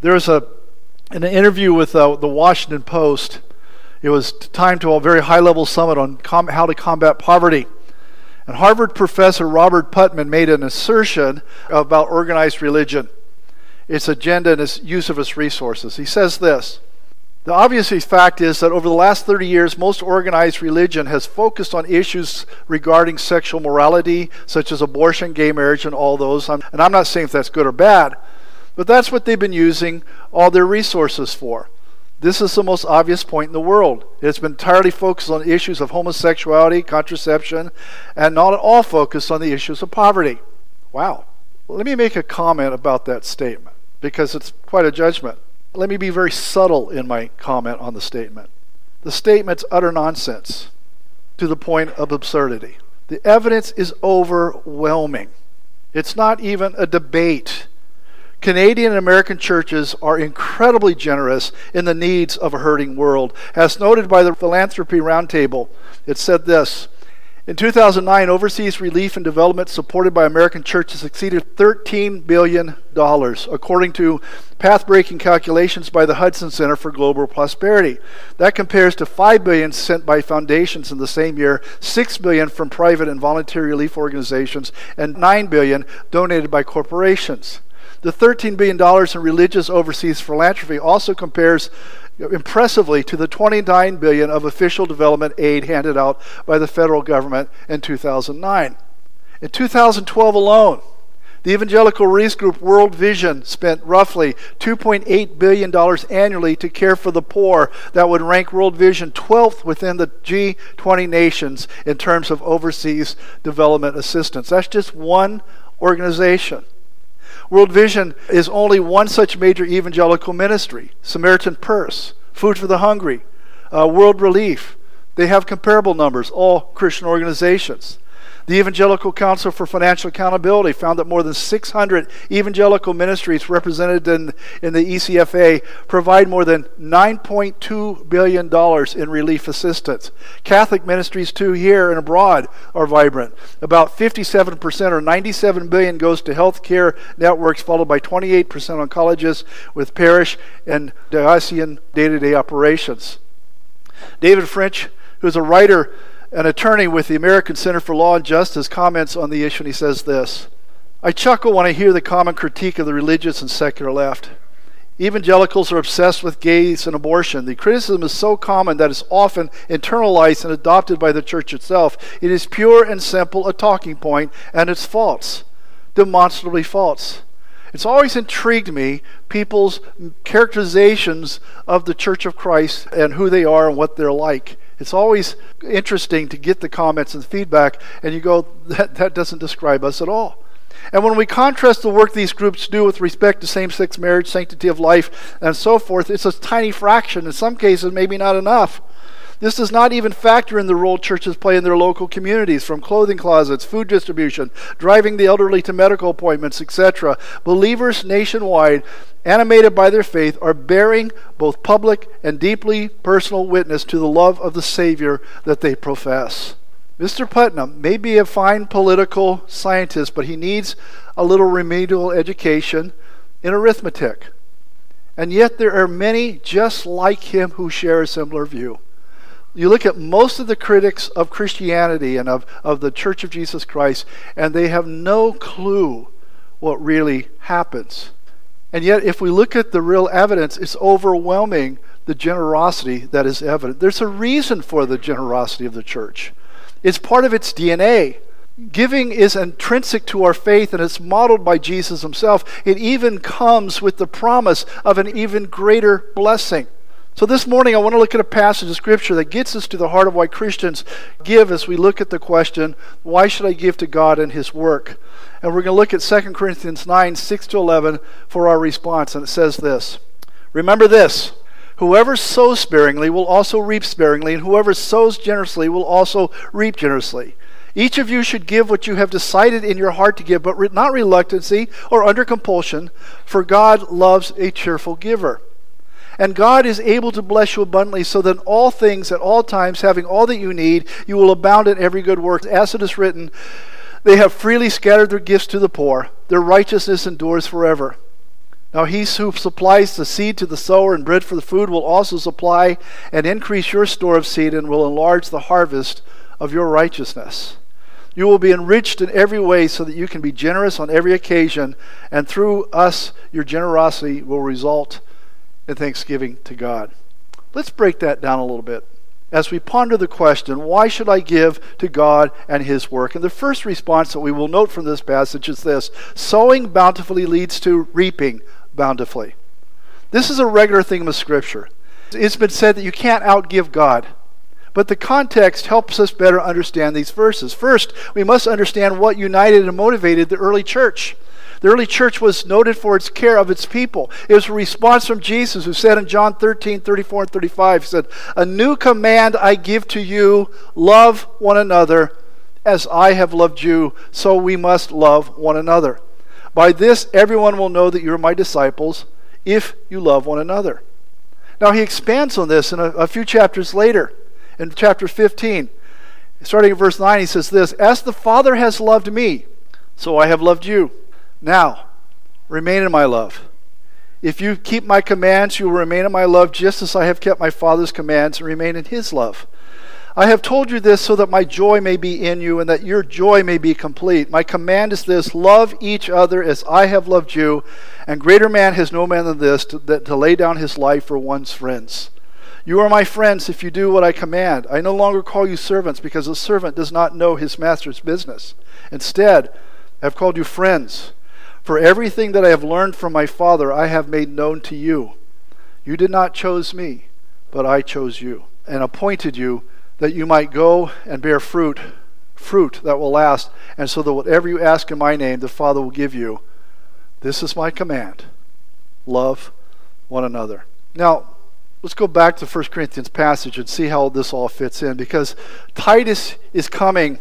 There was a, an interview with uh, the Washington Post. It was timed to a very high level summit on com- how to combat poverty. And Harvard professor Robert Putnam made an assertion about organized religion, its agenda, and its use of its resources. He says this The obvious fact is that over the last 30 years, most organized religion has focused on issues regarding sexual morality, such as abortion, gay marriage, and all those. And I'm not saying if that's good or bad, but that's what they've been using all their resources for. This is the most obvious point in the world. It's been entirely focused on issues of homosexuality, contraception, and not at all focused on the issues of poverty. Wow. Let me make a comment about that statement because it's quite a judgment. Let me be very subtle in my comment on the statement. The statement's utter nonsense to the point of absurdity. The evidence is overwhelming. It's not even a debate Canadian and American churches are incredibly generous in the needs of a hurting world. As noted by the Philanthropy Roundtable, it said this In 2009, overseas relief and development supported by American churches exceeded $13 billion, according to path breaking calculations by the Hudson Center for Global Prosperity. That compares to 5 billion sent by foundations in the same year, 6 billion from private and voluntary relief organizations, and 9 billion donated by corporations. The $13 billion in religious overseas philanthropy also compares impressively to the 29 billion of official development aid handed out by the federal government in 2009. In 2012 alone, the evangelical release group World Vision spent roughly $2.8 billion annually to care for the poor. That would rank World Vision 12th within the G20 nations in terms of overseas development assistance. That's just one organization. World Vision is only one such major evangelical ministry Samaritan Purse, Food for the Hungry, uh, World Relief. They have comparable numbers, all Christian organizations. The Evangelical Council for Financial Accountability found that more than 600 evangelical ministries represented in, in the ECFA provide more than $9.2 billion in relief assistance. Catholic ministries, too, here and abroad are vibrant. About 57% or 97 billion goes to health care networks, followed by 28% on colleges with parish and diocesan day to day operations. David French, who's a writer an attorney with the American Center for Law and Justice comments on the issue, and he says this I chuckle when I hear the common critique of the religious and secular left. Evangelicals are obsessed with gays and abortion. The criticism is so common that it's often internalized and adopted by the church itself. It is pure and simple a talking point, and it's false, demonstrably false. It's always intrigued me people's characterizations of the Church of Christ and who they are and what they're like. It's always interesting to get the comments and feedback, and you go, that, that doesn't describe us at all. And when we contrast the work these groups do with respect to same sex marriage, sanctity of life, and so forth, it's a tiny fraction. In some cases, maybe not enough. This does not even factor in the role churches play in their local communities, from clothing closets, food distribution, driving the elderly to medical appointments, etc. Believers nationwide, animated by their faith, are bearing both public and deeply personal witness to the love of the Savior that they profess. Mr. Putnam may be a fine political scientist, but he needs a little remedial education in arithmetic. And yet, there are many just like him who share a similar view you look at most of the critics of Christianity and of, of the Church of Jesus Christ, and they have no clue what really happens. And yet, if we look at the real evidence, it's overwhelming the generosity that is evident. There's a reason for the generosity of the church, it's part of its DNA. Giving is intrinsic to our faith and it's modeled by Jesus himself. It even comes with the promise of an even greater blessing. So, this morning I want to look at a passage of Scripture that gets us to the heart of why Christians give as we look at the question, why should I give to God and His work? And we're going to look at 2 Corinthians 9 6 to 11 for our response. And it says this Remember this. Whoever sows sparingly will also reap sparingly, and whoever sows generously will also reap generously. Each of you should give what you have decided in your heart to give, but not reluctancy or under compulsion, for God loves a cheerful giver. And God is able to bless you abundantly, so that in all things, at all times, having all that you need, you will abound in every good work. As it is written, they have freely scattered their gifts to the poor, their righteousness endures forever. Now, he who supplies the seed to the sower and bread for the food will also supply and increase your store of seed and will enlarge the harvest of your righteousness. You will be enriched in every way so that you can be generous on every occasion, and through us, your generosity will result in thanksgiving to God. Let's break that down a little bit as we ponder the question, why should I give to God and His work? And the first response that we will note from this passage is this sowing bountifully leads to reaping bountifully. This is a regular theme of Scripture. It's been said that you can't outgive God. But the context helps us better understand these verses. First, we must understand what united and motivated the early church. The early church was noted for its care of its people. It was a response from Jesus, who said in John 13, 34, and 35, He said, A new command I give to you love one another as I have loved you, so we must love one another. By this, everyone will know that you are my disciples if you love one another. Now, he expands on this in a, a few chapters later, in chapter 15. Starting in verse 9, he says this As the Father has loved me, so I have loved you. Now, remain in my love. If you keep my commands, you will remain in my love, just as I have kept my Father's commands and remain in his love. I have told you this so that my joy may be in you and that your joy may be complete. My command is this love each other as I have loved you, and greater man has no man than this to, that, to lay down his life for one's friends. You are my friends if you do what I command. I no longer call you servants because a servant does not know his master's business. Instead, I have called you friends. For everything that I have learned from my Father, I have made known to you. You did not choose me, but I chose you and appointed you that you might go and bear fruit, fruit that will last, and so that whatever you ask in my name, the Father will give you. This is my command love one another. Now, let's go back to the 1 Corinthians passage and see how this all fits in because Titus is coming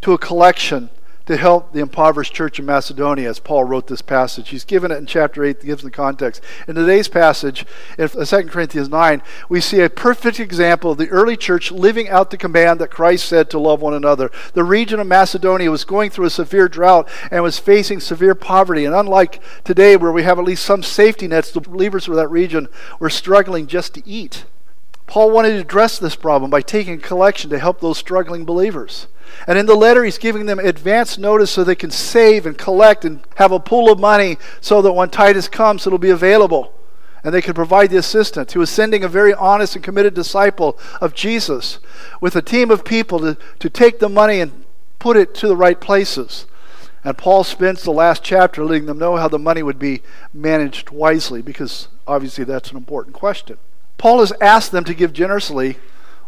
to a collection to help the impoverished church in Macedonia as Paul wrote this passage. He's given it in chapter 8, gives the context. In today's passage, in uh, 2 Corinthians 9, we see a perfect example of the early church living out the command that Christ said to love one another. The region of Macedonia was going through a severe drought and was facing severe poverty. And unlike today, where we have at least some safety nets, the believers of that region were struggling just to eat. Paul wanted to address this problem by taking a collection to help those struggling believers. And in the letter, he's giving them advance notice so they can save and collect and have a pool of money so that when Titus comes, it'll be available and they can provide the assistance. He was sending a very honest and committed disciple of Jesus with a team of people to, to take the money and put it to the right places. And Paul spends the last chapter letting them know how the money would be managed wisely because obviously that's an important question. Paul has asked them to give generously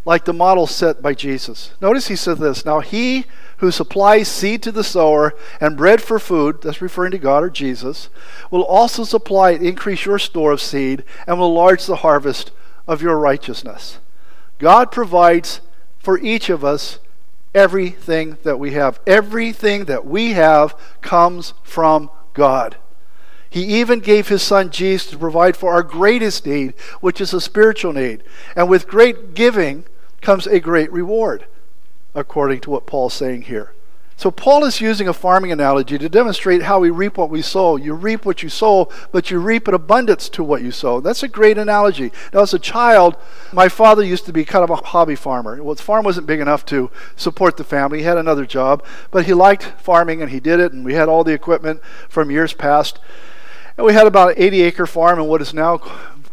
like the model set by Jesus. Notice he said this Now he who supplies seed to the sower and bread for food, that's referring to God or Jesus, will also supply and increase your store of seed and will enlarge the harvest of your righteousness. God provides for each of us everything that we have. Everything that we have comes from God. He even gave his son Jesus to provide for our greatest need, which is a spiritual need. And with great giving, comes a great reward, according to what Paul's saying here. So, Paul is using a farming analogy to demonstrate how we reap what we sow. You reap what you sow, but you reap an abundance to what you sow. That's a great analogy. Now, as a child, my father used to be kind of a hobby farmer. Well, the farm wasn't big enough to support the family. He had another job, but he liked farming and he did it, and we had all the equipment from years past. And we had about an 80 acre farm in what is now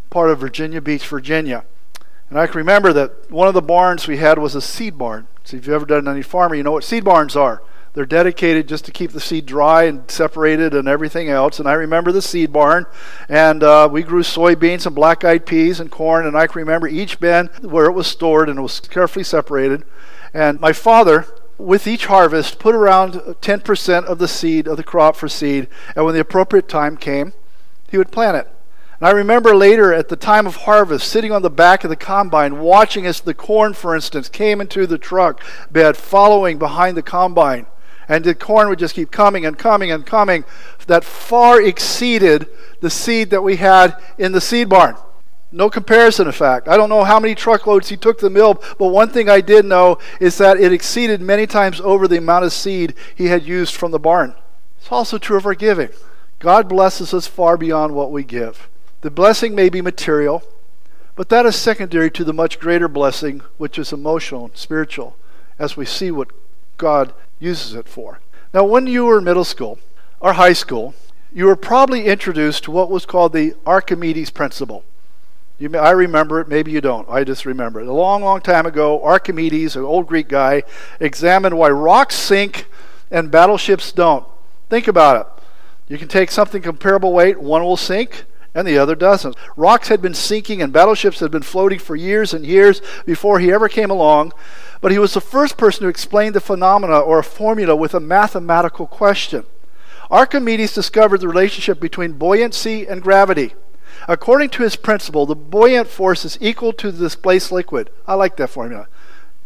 part of Virginia Beach, Virginia. And I can remember that one of the barns we had was a seed barn. So if you've ever done any farming, you know what seed barns are. They're dedicated just to keep the seed dry and separated and everything else. And I remember the seed barn, and uh, we grew soybeans and black-eyed peas and corn. And I can remember each bin where it was stored and it was carefully separated. And my father, with each harvest, put around 10% of the seed of the crop for seed. And when the appropriate time came, he would plant it. And I remember later at the time of harvest, sitting on the back of the combine, watching as the corn, for instance, came into the truck bed, following behind the combine. And the corn would just keep coming and coming and coming, that far exceeded the seed that we had in the seed barn. No comparison, in fact. I don't know how many truckloads he took to the mill, but one thing I did know is that it exceeded many times over the amount of seed he had used from the barn. It's also true of our giving. God blesses us far beyond what we give. The blessing may be material, but that is secondary to the much greater blessing, which is emotional and spiritual, as we see what God uses it for. Now, when you were in middle school or high school, you were probably introduced to what was called the Archimedes principle. You may, I remember it, maybe you don't. I just remember it. A long, long time ago, Archimedes, an old Greek guy, examined why rocks sink and battleships don't. Think about it. You can take something comparable weight, one will sink and the other doesn't. Rocks had been sinking and battleships had been floating for years and years before he ever came along, but he was the first person to explain the phenomena or a formula with a mathematical question. Archimedes discovered the relationship between buoyancy and gravity. According to his principle, the buoyant force is equal to the displaced liquid. I like that formula.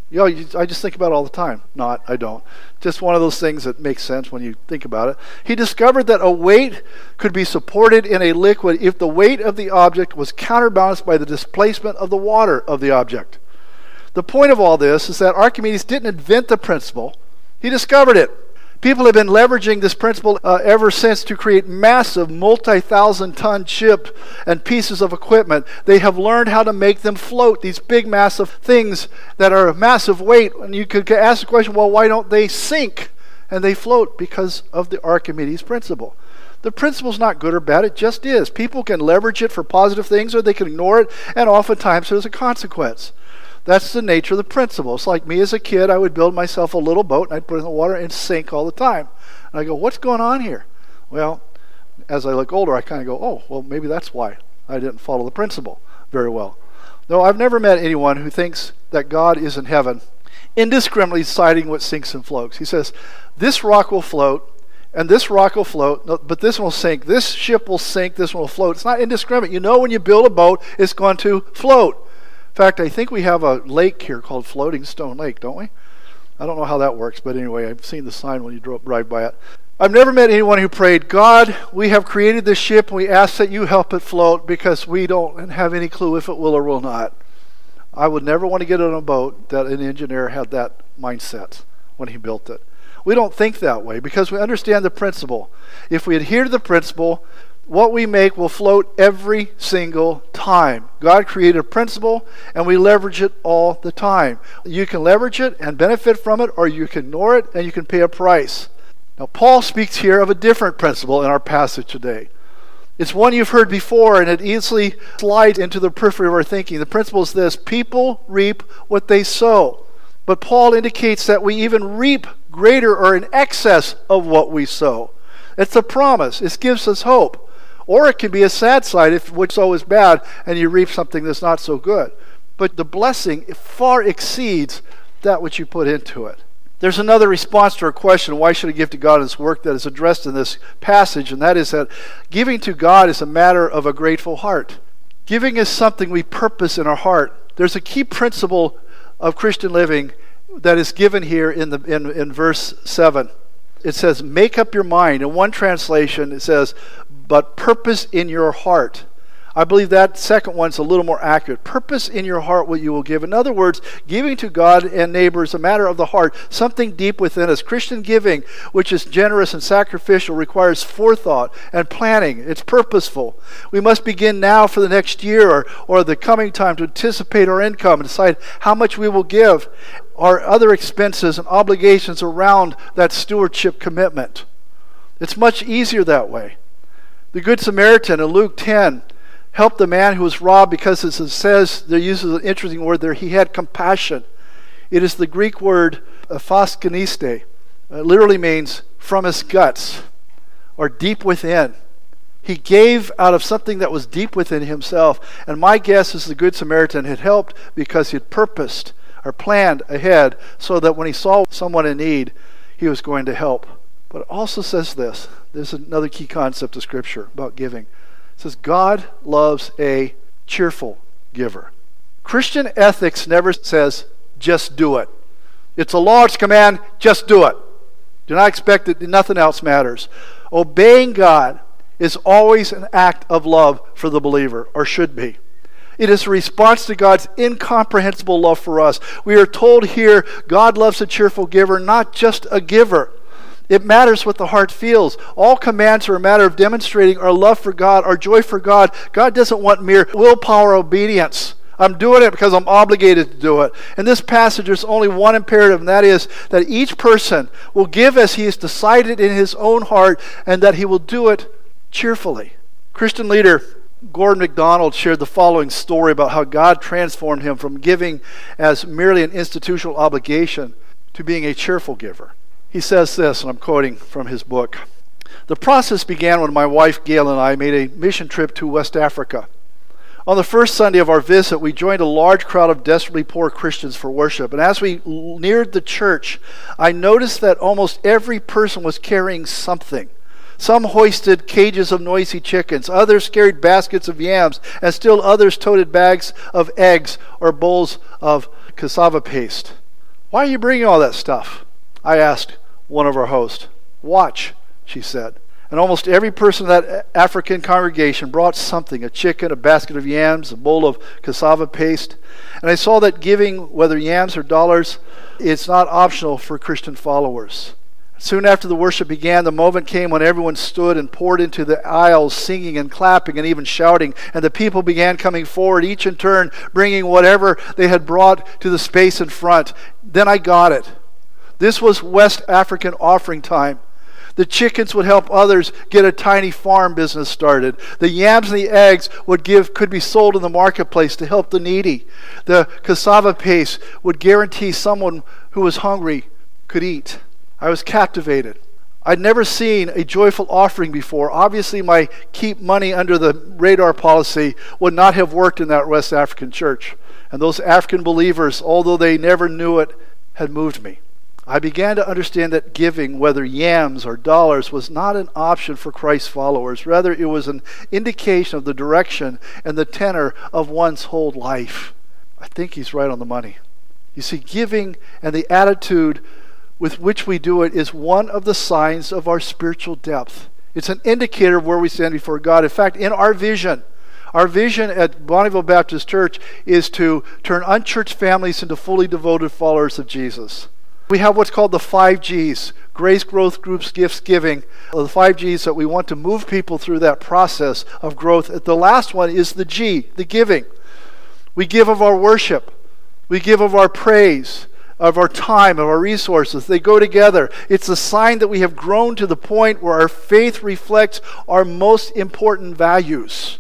You know, I just think about it all the time. Not, I don't. Just one of those things that makes sense when you think about it. He discovered that a weight could be supported in a liquid if the weight of the object was counterbalanced by the displacement of the water of the object. The point of all this is that Archimedes didn't invent the principle, he discovered it. People have been leveraging this principle uh, ever since to create massive, multi thousand ton ships and pieces of equipment. They have learned how to make them float, these big, massive things that are of massive weight. And you could ask the question well, why don't they sink and they float? Because of the Archimedes principle. The principle is not good or bad, it just is. People can leverage it for positive things or they can ignore it, and oftentimes there's a consequence. That's the nature of the principle. It's like me as a kid, I would build myself a little boat and I'd put it in the water and sink all the time. And I go, what's going on here? Well, as I look older, I kind of go, oh, well, maybe that's why I didn't follow the principle very well. No, I've never met anyone who thinks that God is in heaven indiscriminately deciding what sinks and floats. He says, this rock will float, and this rock will float, but this one will sink. This ship will sink, this one will float. It's not indiscriminate. You know when you build a boat, it's going to float fact, I think we have a lake here called Floating Stone Lake, don't we? I don't know how that works, but anyway, I've seen the sign when you drove, drive by it. I've never met anyone who prayed, God, we have created this ship and we ask that you help it float because we don't have any clue if it will or will not. I would never want to get on a boat that an engineer had that mindset when he built it. We don't think that way because we understand the principle. If we adhere to the principle, what we make will float every single time. God created a principle and we leverage it all the time. You can leverage it and benefit from it, or you can ignore it and you can pay a price. Now, Paul speaks here of a different principle in our passage today. It's one you've heard before, and it easily slides into the periphery of our thinking. The principle is this people reap what they sow. But Paul indicates that we even reap greater or in excess of what we sow. It's a promise, it gives us hope. Or it can be a sad side if what's so is bad and you reap something that's not so good. But the blessing far exceeds that which you put into it. There's another response to our question, why should I give to God his work, that is addressed in this passage, and that is that giving to God is a matter of a grateful heart. Giving is something we purpose in our heart. There's a key principle of Christian living that is given here in, the, in, in verse 7. It says, Make up your mind. In one translation, it says, but purpose in your heart. I believe that second one's a little more accurate. Purpose in your heart what you will give. In other words, giving to God and neighbor is a matter of the heart, something deep within us. Christian giving, which is generous and sacrificial, requires forethought and planning. It's purposeful. We must begin now for the next year or, or the coming time to anticipate our income and decide how much we will give, our other expenses and obligations around that stewardship commitment. It's much easier that way. The Good Samaritan in Luke 10 helped the man who was robbed because as it says, there uses an interesting word there, he had compassion. It is the Greek word uh, aphaskoniste. It literally means from his guts or deep within. He gave out of something that was deep within himself. And my guess is the Good Samaritan had helped because he had purposed or planned ahead so that when he saw someone in need, he was going to help. But it also says this this is another key concept of Scripture about giving. It says, God loves a cheerful giver. Christian ethics never says, just do it. It's a a command, just do it. Do not expect that nothing else matters. Obeying God is always an act of love for the believer, or should be. It is a response to God's incomprehensible love for us. We are told here God loves a cheerful giver, not just a giver. It matters what the heart feels. All commands are a matter of demonstrating our love for God, our joy for God. God doesn't want mere willpower obedience. I'm doing it because I'm obligated to do it. In this passage, there's only one imperative, and that is that each person will give as he has decided in his own heart, and that he will do it cheerfully. Christian leader Gordon MacDonald shared the following story about how God transformed him from giving as merely an institutional obligation to being a cheerful giver. He says this, and I'm quoting from his book. The process began when my wife Gail and I made a mission trip to West Africa. On the first Sunday of our visit, we joined a large crowd of desperately poor Christians for worship. And as we neared the church, I noticed that almost every person was carrying something. Some hoisted cages of noisy chickens, others carried baskets of yams, and still others toted bags of eggs or bowls of cassava paste. Why are you bringing all that stuff? I asked one of our hosts. Watch, she said. And almost every person in that African congregation brought something a chicken, a basket of yams, a bowl of cassava paste. And I saw that giving, whether yams or dollars, it's not optional for Christian followers. Soon after the worship began, the moment came when everyone stood and poured into the aisles, singing and clapping and even shouting. And the people began coming forward, each in turn bringing whatever they had brought to the space in front. Then I got it. This was West African offering time. The chickens would help others get a tiny farm business started. The yams and the eggs would give could be sold in the marketplace to help the needy. The cassava paste would guarantee someone who was hungry could eat. I was captivated. I'd never seen a joyful offering before. Obviously, my keep money under the radar policy would not have worked in that West African church. And those African believers, although they never knew it, had moved me. I began to understand that giving, whether yams or dollars, was not an option for Christ's followers. Rather, it was an indication of the direction and the tenor of one's whole life. I think he's right on the money. You see, giving and the attitude with which we do it is one of the signs of our spiritual depth. It's an indicator of where we stand before God. In fact, in our vision, our vision at Bonnyville Baptist Church is to turn unchurched families into fully devoted followers of Jesus. We have what's called the five G's grace, growth, groups, gifts, giving. The five G's that we want to move people through that process of growth. The last one is the G, the giving. We give of our worship, we give of our praise, of our time, of our resources. They go together. It's a sign that we have grown to the point where our faith reflects our most important values.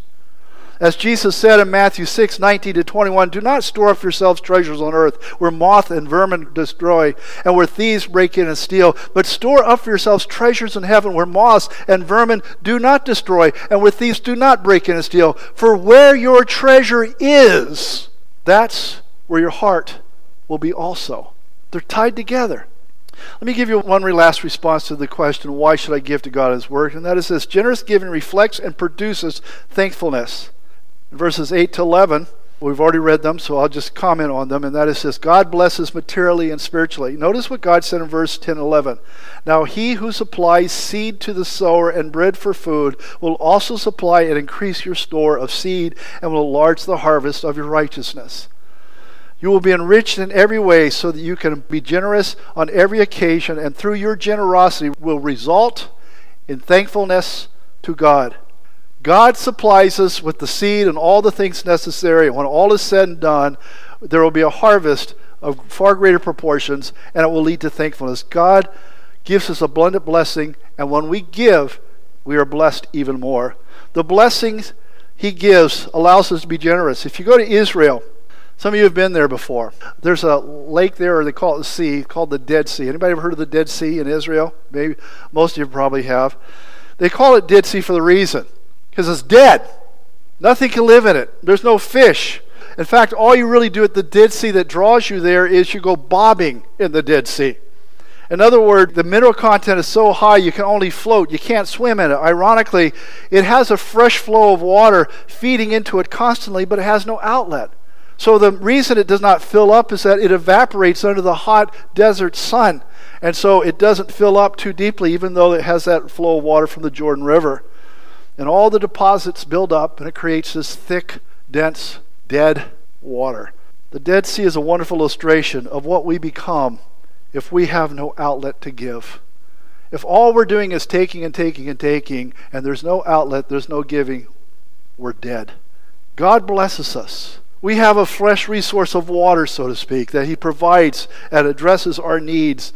As Jesus said in Matthew 6, 19 to 21, do not store up yourselves treasures on earth where moth and vermin destroy and where thieves break in and steal, but store up for yourselves treasures in heaven where moths and vermin do not destroy and where thieves do not break in and steal. For where your treasure is, that's where your heart will be also. They're tied together. Let me give you one last response to the question, why should I give to God His work? And that is this generous giving reflects and produces thankfulness verses 8 to 11. We've already read them, so I'll just comment on them, and that is this God blesses materially and spiritually. Notice what God said in verse 10 and 11. Now, he who supplies seed to the sower and bread for food will also supply and increase your store of seed and will enlarge the harvest of your righteousness. You will be enriched in every way so that you can be generous on every occasion, and through your generosity will result in thankfulness to God. God supplies us with the seed and all the things necessary. And when all is said and done, there will be a harvest of far greater proportions, and it will lead to thankfulness. God gives us abundant blessing, and when we give, we are blessed even more. The blessings He gives allows us to be generous. If you go to Israel, some of you have been there before. There's a lake there, or they call it the sea, called the Dead Sea. Anybody ever heard of the Dead Sea in Israel? Maybe most of you probably have. They call it Dead Sea for the reason because it's dead. Nothing can live in it. There's no fish. In fact, all you really do at the Dead Sea that draws you there is you go bobbing in the Dead Sea. In other words, the mineral content is so high you can only float. You can't swim in it. Ironically, it has a fresh flow of water feeding into it constantly, but it has no outlet. So the reason it does not fill up is that it evaporates under the hot desert sun. And so it doesn't fill up too deeply, even though it has that flow of water from the Jordan River. And all the deposits build up, and it creates this thick, dense, dead water. The Dead Sea is a wonderful illustration of what we become if we have no outlet to give. If all we're doing is taking and taking and taking, and there's no outlet, there's no giving, we're dead. God blesses us. We have a fresh resource of water, so to speak, that He provides and addresses our needs.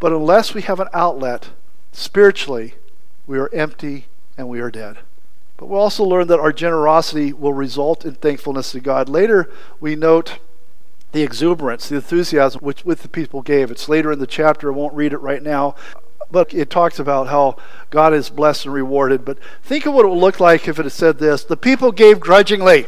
But unless we have an outlet spiritually, we are empty and we are dead. But we'll also learn that our generosity will result in thankfulness to God. Later, we note the exuberance, the enthusiasm which with the people gave. It's later in the chapter. I won't read it right now. But it talks about how God is blessed and rewarded. But think of what it would look like if it had said this The people gave grudgingly.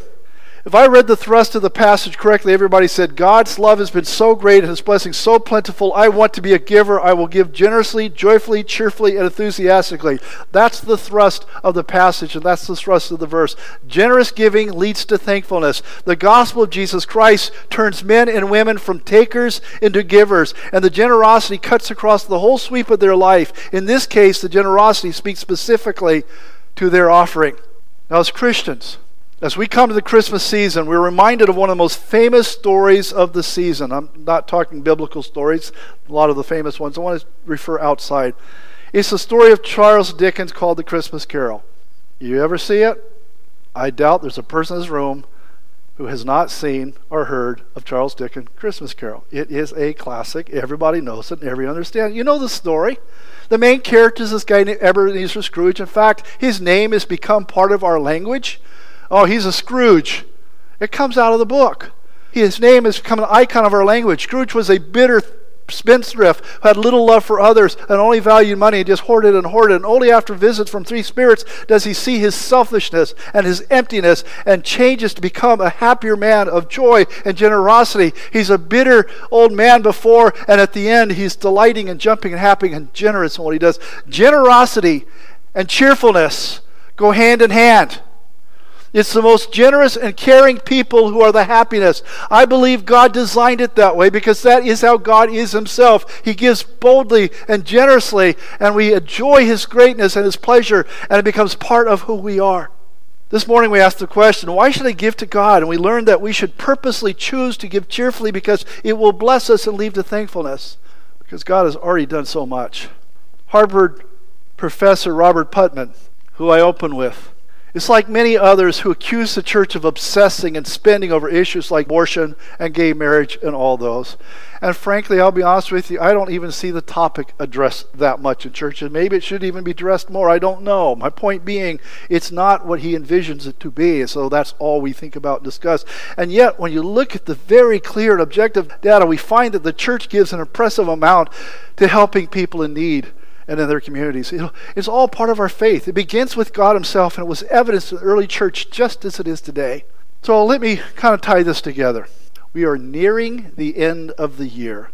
If I read the thrust of the passage correctly, everybody said, God's love has been so great and his blessing so plentiful. I want to be a giver. I will give generously, joyfully, cheerfully, and enthusiastically. That's the thrust of the passage, and that's the thrust of the verse. Generous giving leads to thankfulness. The gospel of Jesus Christ turns men and women from takers into givers, and the generosity cuts across the whole sweep of their life. In this case, the generosity speaks specifically to their offering. Now, as Christians, as we come to the Christmas season, we're reminded of one of the most famous stories of the season. I'm not talking biblical stories, a lot of the famous ones. I want to refer outside. It's the story of Charles Dickens called The Christmas Carol. You ever see it? I doubt there's a person in this room who has not seen or heard of Charles Dickens' Christmas Carol. It is a classic. Everybody knows it and everybody understands. You know the story. The main character is this guy named Ebenezer Scrooge. In fact, his name has become part of our language. Oh, he's a Scrooge. It comes out of the book. His name has become an icon of our language. Scrooge was a bitter spendthrift who had little love for others and only valued money and just hoarded and hoarded. And only after visits from three spirits does he see his selfishness and his emptiness and changes to become a happier man of joy and generosity. He's a bitter old man before, and at the end, he's delighting and jumping and happy and generous in what he does. Generosity and cheerfulness go hand in hand. It's the most generous and caring people who are the happiness. I believe God designed it that way because that is how God is Himself. He gives boldly and generously, and we enjoy His greatness and His pleasure, and it becomes part of who we are. This morning we asked the question, why should I give to God? And we learned that we should purposely choose to give cheerfully because it will bless us and lead to thankfulness because God has already done so much. Harvard professor Robert Putnam, who I open with, it's like many others who accuse the church of obsessing and spending over issues like abortion and gay marriage and all those. And frankly, I'll be honest with you, I don't even see the topic addressed that much in churches. Maybe it should even be addressed more. I don't know. My point being, it's not what he envisions it to be. So that's all we think about and discuss. And yet, when you look at the very clear and objective data, we find that the church gives an impressive amount to helping people in need and in their communities. It's all part of our faith. It begins with God Himself, and it was evidenced in the early church just as it is today. So let me kind of tie this together. We are nearing the end of the year.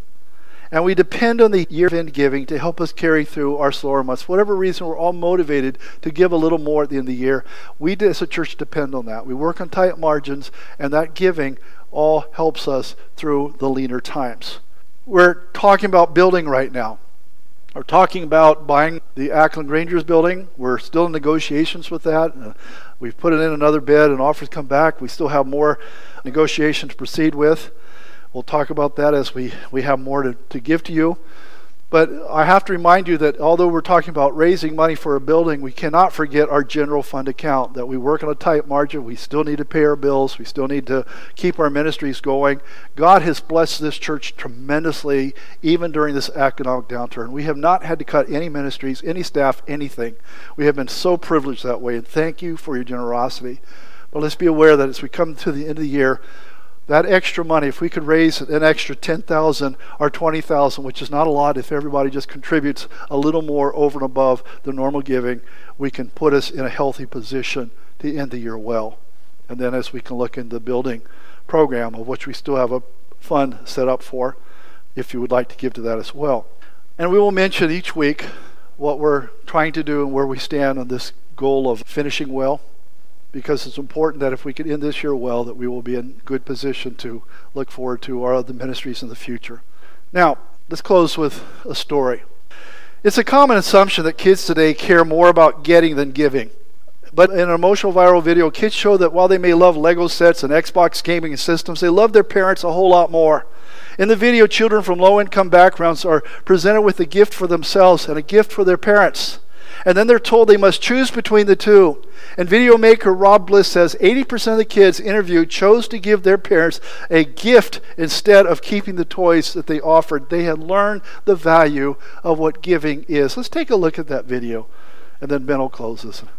And we depend on the year end giving to help us carry through our slower months. whatever reason, we're all motivated to give a little more at the end of the year. We as a church depend on that. We work on tight margins, and that giving all helps us through the leaner times. We're talking about building right now are talking about buying the Ackland Rangers building. We're still in negotiations with that. Uh, we've put it in another bid, and offers come back. We still have more negotiations to proceed with. We'll talk about that as we, we have more to, to give to you. But I have to remind you that although we're talking about raising money for a building, we cannot forget our general fund account, that we work on a tight margin. We still need to pay our bills. We still need to keep our ministries going. God has blessed this church tremendously, even during this economic downturn. We have not had to cut any ministries, any staff, anything. We have been so privileged that way, and thank you for your generosity. But let's be aware that as we come to the end of the year, that extra money, if we could raise an extra 10,000 or 20,000, which is not a lot if everybody just contributes a little more over and above the normal giving, we can put us in a healthy position to end the year well. And then as we can look into the building program, of which we still have a fund set up for, if you would like to give to that as well. And we will mention each week what we're trying to do and where we stand on this goal of finishing well because it's important that if we can end this year well, that we will be in good position to look forward to our other ministries in the future. Now, let's close with a story. It's a common assumption that kids today care more about getting than giving. But in an emotional viral video, kids show that while they may love Lego sets and Xbox gaming systems, they love their parents a whole lot more. In the video, children from low income backgrounds are presented with a gift for themselves and a gift for their parents. And then they're told they must choose between the two. And video maker Rob Bliss says 80% of the kids interviewed chose to give their parents a gift instead of keeping the toys that they offered. They had learned the value of what giving is. Let's take a look at that video, and then Ben will close this.